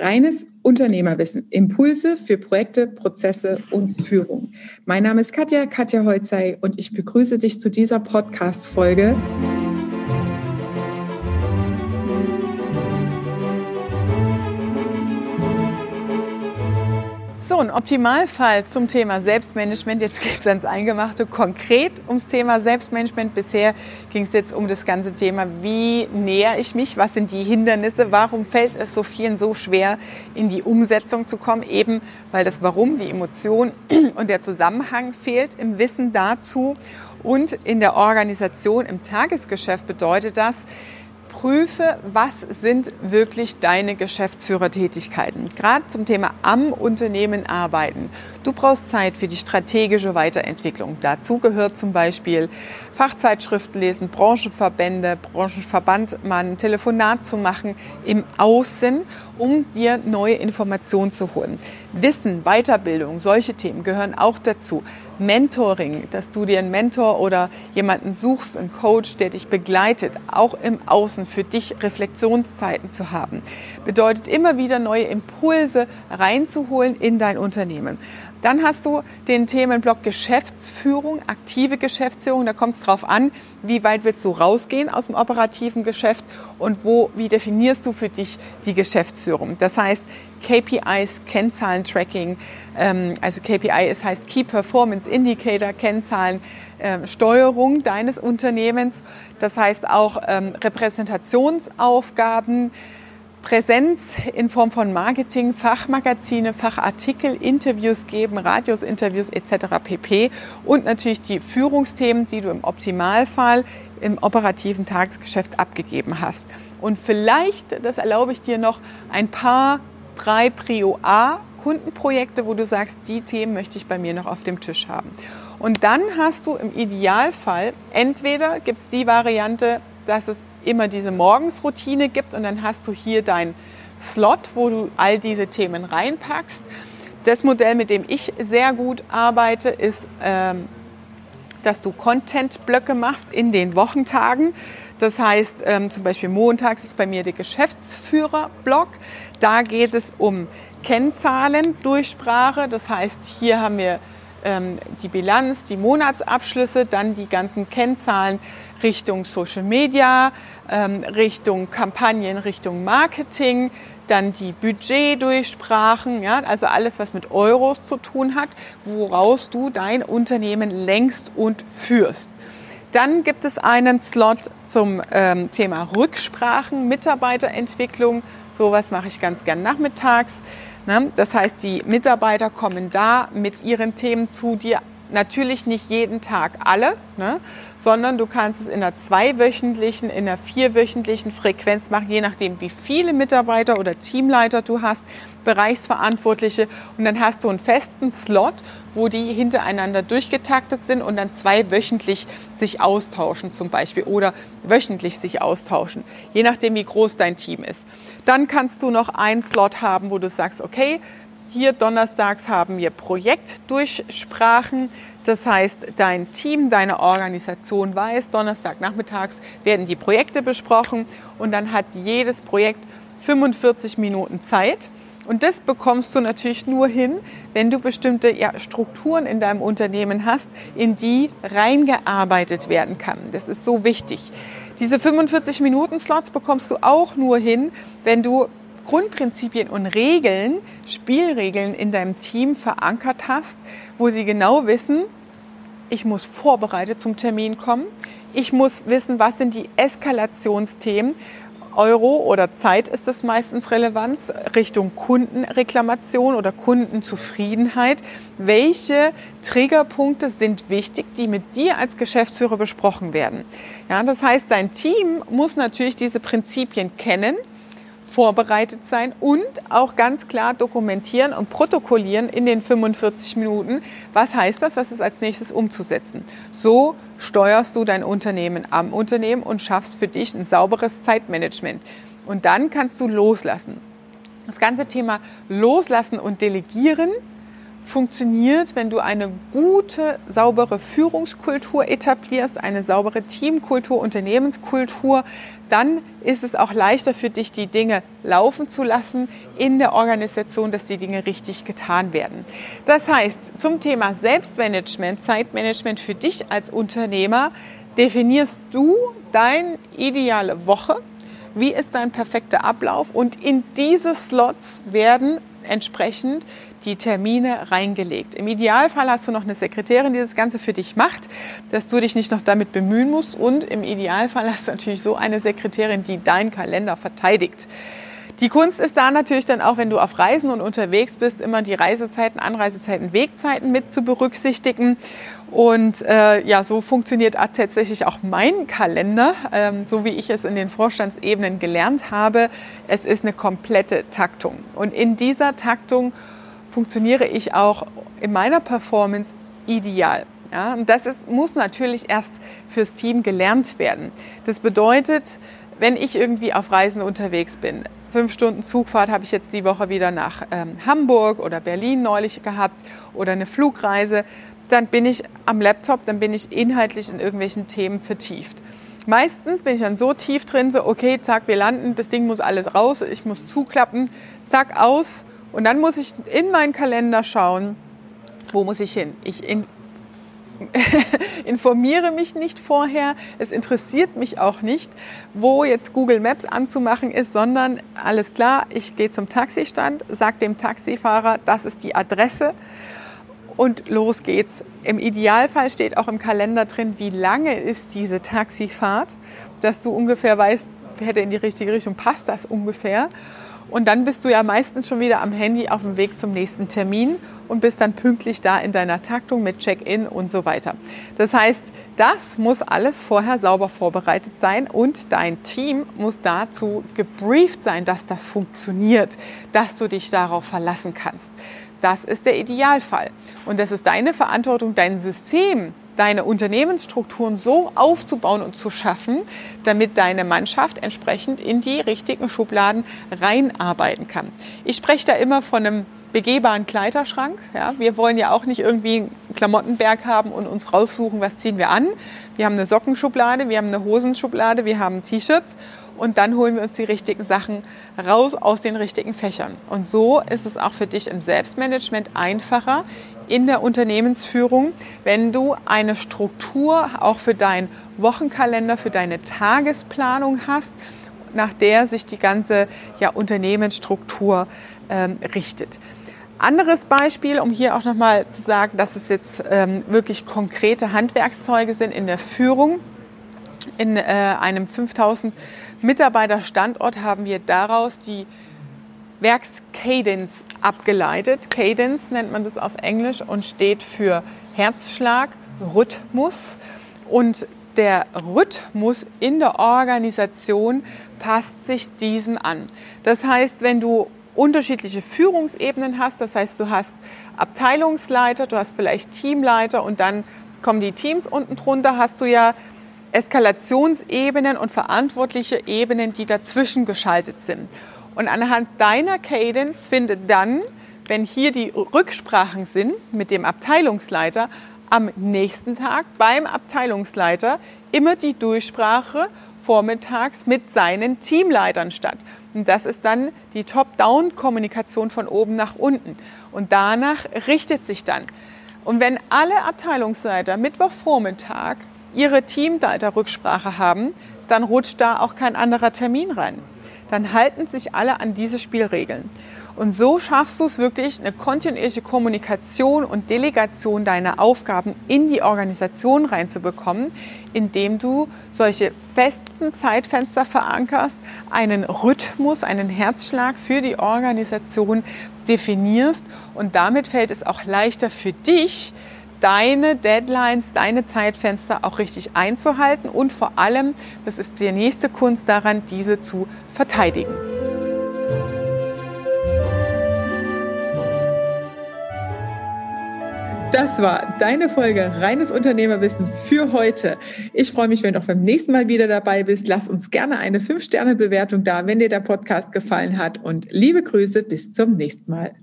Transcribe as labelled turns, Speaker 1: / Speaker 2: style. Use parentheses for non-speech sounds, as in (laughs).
Speaker 1: Reines Unternehmerwissen, Impulse für Projekte, Prozesse und Führung. Mein Name ist Katja, Katja Holzei und ich begrüße dich zu dieser Podcast-Folge. Ein Optimalfall zum Thema Selbstmanagement. Jetzt geht es ans Eingemachte, konkret ums Thema Selbstmanagement. Bisher ging es jetzt um das ganze Thema, wie näher ich mich, was sind die Hindernisse, warum fällt es so vielen so schwer, in die Umsetzung zu kommen, eben weil das Warum, die Emotion (clears throat) und der Zusammenhang fehlt im Wissen dazu. Und in der Organisation, im Tagesgeschäft bedeutet das, prüfe, was sind wirklich deine Geschäftsführertätigkeiten. Gerade zum Thema am Unternehmen arbeiten. Du brauchst Zeit für die strategische Weiterentwicklung. Dazu gehört zum Beispiel Fachzeitschriften lesen, Branchenverbände, Branchenverband mal ein Telefonat zu machen im Außen, um dir neue Informationen zu holen. Wissen, Weiterbildung, solche Themen gehören auch dazu. Mentoring, dass du dir einen Mentor oder jemanden suchst, einen Coach, der dich begleitet, auch im Außen für dich Reflexionszeiten zu haben, bedeutet immer wieder neue Impulse reinzuholen in dein Unternehmen. Dann hast du den Themenblock Geschäftsführung, aktive Geschäftsführung. Da kommt es darauf an, wie weit willst du rausgehen aus dem operativen Geschäft und wo, wie definierst du für dich die Geschäftsführung. Das heißt, KPIs, Kennzahlen-Tracking, ähm, also KPI ist, heißt Key Performance Indicator, Kennzahlen, ähm, Steuerung deines Unternehmens. Das heißt auch ähm, Repräsentationsaufgaben, Präsenz in Form von Marketing, Fachmagazine, Fachartikel, Interviews geben, Radiusinterviews etc. pp. Und natürlich die Führungsthemen, die du im Optimalfall im operativen Tagesgeschäft abgegeben hast. Und vielleicht, das erlaube ich dir noch, ein paar drei Prio A Kundenprojekte, wo du sagst, die Themen möchte ich bei mir noch auf dem Tisch haben. Und dann hast du im Idealfall, entweder gibt es die Variante, dass es immer diese Morgensroutine gibt und dann hast du hier dein Slot, wo du all diese Themen reinpackst. Das Modell, mit dem ich sehr gut arbeite, ist, ähm, dass du Content-Blöcke machst in den Wochentagen. Das heißt, ähm, zum Beispiel montags ist bei mir der Geschäftsführer-Blog. Da geht es um Kennzahlen, Durchsprache. Das heißt, hier haben wir ähm, die Bilanz, die Monatsabschlüsse, dann die ganzen Kennzahlen Richtung Social Media, ähm, Richtung Kampagnen, Richtung Marketing, dann die Budgetdurchsprachen, ja, also alles, was mit Euros zu tun hat, woraus du dein Unternehmen längst und führst. Dann gibt es einen Slot zum ähm, Thema Rücksprachen, Mitarbeiterentwicklung. Sowas mache ich ganz gern nachmittags. Ne? Das heißt, die Mitarbeiter kommen da mit ihren Themen zu dir. Natürlich nicht jeden Tag alle, ne? sondern du kannst es in einer zweiwöchentlichen, in einer vierwöchentlichen Frequenz machen, je nachdem, wie viele Mitarbeiter oder Teamleiter du hast, Bereichsverantwortliche. Und dann hast du einen festen Slot, wo die hintereinander durchgetaktet sind und dann zweiwöchentlich sich austauschen zum Beispiel oder wöchentlich sich austauschen, je nachdem, wie groß dein Team ist. Dann kannst du noch einen Slot haben, wo du sagst, okay, hier donnerstags haben wir Projektdurchsprachen. Das heißt, dein Team, deine Organisation weiß, Donnerstagnachmittags werden die Projekte besprochen und dann hat jedes Projekt 45 Minuten Zeit. Und das bekommst du natürlich nur hin, wenn du bestimmte ja, Strukturen in deinem Unternehmen hast, in die reingearbeitet werden kann. Das ist so wichtig. Diese 45 Minuten Slots bekommst du auch nur hin, wenn du Grundprinzipien und Regeln, Spielregeln in deinem Team verankert hast, wo sie genau wissen, ich muss vorbereitet zum Termin kommen. Ich muss wissen, was sind die Eskalationsthemen. Euro oder Zeit ist es meistens relevant, Richtung Kundenreklamation oder Kundenzufriedenheit. Welche Triggerpunkte sind wichtig, die mit dir als Geschäftsführer besprochen werden? Ja, das heißt, dein Team muss natürlich diese Prinzipien kennen vorbereitet sein und auch ganz klar dokumentieren und protokollieren in den 45 Minuten, was heißt das, was ist als nächstes umzusetzen. So steuerst du dein Unternehmen am Unternehmen und schaffst für dich ein sauberes Zeitmanagement. Und dann kannst du loslassen. Das ganze Thema Loslassen und Delegieren funktioniert, wenn du eine gute, saubere Führungskultur etablierst, eine saubere Teamkultur, Unternehmenskultur, dann ist es auch leichter für dich, die Dinge laufen zu lassen in der Organisation, dass die Dinge richtig getan werden. Das heißt, zum Thema Selbstmanagement, Zeitmanagement für dich als Unternehmer, definierst du deine ideale Woche, wie ist dein perfekter Ablauf und in diese Slots werden entsprechend die Termine reingelegt. Im Idealfall hast du noch eine Sekretärin, die das Ganze für dich macht, dass du dich nicht noch damit bemühen musst. Und im Idealfall hast du natürlich so eine Sekretärin, die deinen Kalender verteidigt. Die Kunst ist da natürlich dann auch, wenn du auf Reisen und unterwegs bist, immer die Reisezeiten, Anreisezeiten, Wegzeiten mit zu berücksichtigen. Und äh, ja, so funktioniert tatsächlich auch mein Kalender, ähm, so wie ich es in den Vorstandsebenen gelernt habe. Es ist eine komplette Taktung. Und in dieser Taktung funktioniere ich auch in meiner Performance ideal. Ja, und das ist, muss natürlich erst fürs Team gelernt werden. Das bedeutet, wenn ich irgendwie auf Reisen unterwegs bin, fünf Stunden Zugfahrt habe ich jetzt die Woche wieder nach ähm, Hamburg oder Berlin neulich gehabt oder eine Flugreise, dann bin ich am Laptop, dann bin ich inhaltlich in irgendwelchen Themen vertieft. Meistens bin ich dann so tief drin, so okay, zack, wir landen, das Ding muss alles raus, ich muss zuklappen, zack, aus. Und dann muss ich in meinen Kalender schauen, wo muss ich hin? Ich in, (laughs) informiere mich nicht vorher, es interessiert mich auch nicht, wo jetzt Google Maps anzumachen ist, sondern alles klar, ich gehe zum Taxistand, sage dem Taxifahrer, das ist die Adresse und los geht's. Im Idealfall steht auch im Kalender drin, wie lange ist diese Taxifahrt, dass du ungefähr weißt, hätte in die richtige Richtung, passt das ungefähr. Und dann bist du ja meistens schon wieder am Handy auf dem Weg zum nächsten Termin und bist dann pünktlich da in deiner Taktung mit Check-in und so weiter. Das heißt, das muss alles vorher sauber vorbereitet sein und dein Team muss dazu gebrieft sein, dass das funktioniert, dass du dich darauf verlassen kannst. Das ist der Idealfall. Und das ist deine Verantwortung, dein System deine Unternehmensstrukturen so aufzubauen und zu schaffen, damit deine Mannschaft entsprechend in die richtigen Schubladen reinarbeiten kann. Ich spreche da immer von einem begehbaren Kleiderschrank. Ja, wir wollen ja auch nicht irgendwie einen Klamottenberg haben und uns raussuchen, was ziehen wir an. Wir haben eine Sockenschublade, wir haben eine Hosenschublade, wir haben T-Shirts und dann holen wir uns die richtigen Sachen raus aus den richtigen Fächern. Und so ist es auch für dich im Selbstmanagement einfacher in der Unternehmensführung, wenn du eine Struktur auch für deinen Wochenkalender, für deine Tagesplanung hast, nach der sich die ganze ja, Unternehmensstruktur ähm, richtet. Anderes Beispiel, um hier auch nochmal zu sagen, dass es jetzt ähm, wirklich konkrete Handwerkszeuge sind in der Führung. In äh, einem 5000 Mitarbeiter Standort haben wir daraus die Werkskadence abgeleitet. Cadence nennt man das auf Englisch und steht für Herzschlag, Rhythmus. Und der Rhythmus in der Organisation passt sich diesem an. Das heißt, wenn du unterschiedliche Führungsebenen hast, das heißt, du hast Abteilungsleiter, du hast vielleicht Teamleiter und dann kommen die Teams unten drunter, hast du ja Eskalationsebenen und verantwortliche Ebenen, die dazwischen geschaltet sind. Und anhand deiner Cadence findet dann, wenn hier die Rücksprachen sind mit dem Abteilungsleiter, am nächsten Tag beim Abteilungsleiter immer die Durchsprache vormittags mit seinen Teamleitern statt. Und das ist dann die Top-Down-Kommunikation von oben nach unten. Und danach richtet sich dann. Und wenn alle Abteilungsleiter Mittwochvormittag ihre Teamleiter-Rücksprache haben, dann rutscht da auch kein anderer Termin rein. Dann halten sich alle an diese Spielregeln. Und so schaffst du es wirklich, eine kontinuierliche Kommunikation und Delegation deiner Aufgaben in die Organisation reinzubekommen, indem du solche festen Zeitfenster verankerst, einen Rhythmus, einen Herzschlag für die Organisation definierst. Und damit fällt es auch leichter für dich, deine Deadlines, deine Zeitfenster auch richtig einzuhalten und vor allem, das ist die nächste Kunst daran, diese zu verteidigen. Das war deine Folge Reines Unternehmerwissen für heute. Ich freue mich, wenn du auch beim nächsten Mal wieder dabei bist. Lass uns gerne eine 5-Sterne-Bewertung da, wenn dir der Podcast gefallen hat. Und liebe Grüße, bis zum nächsten Mal.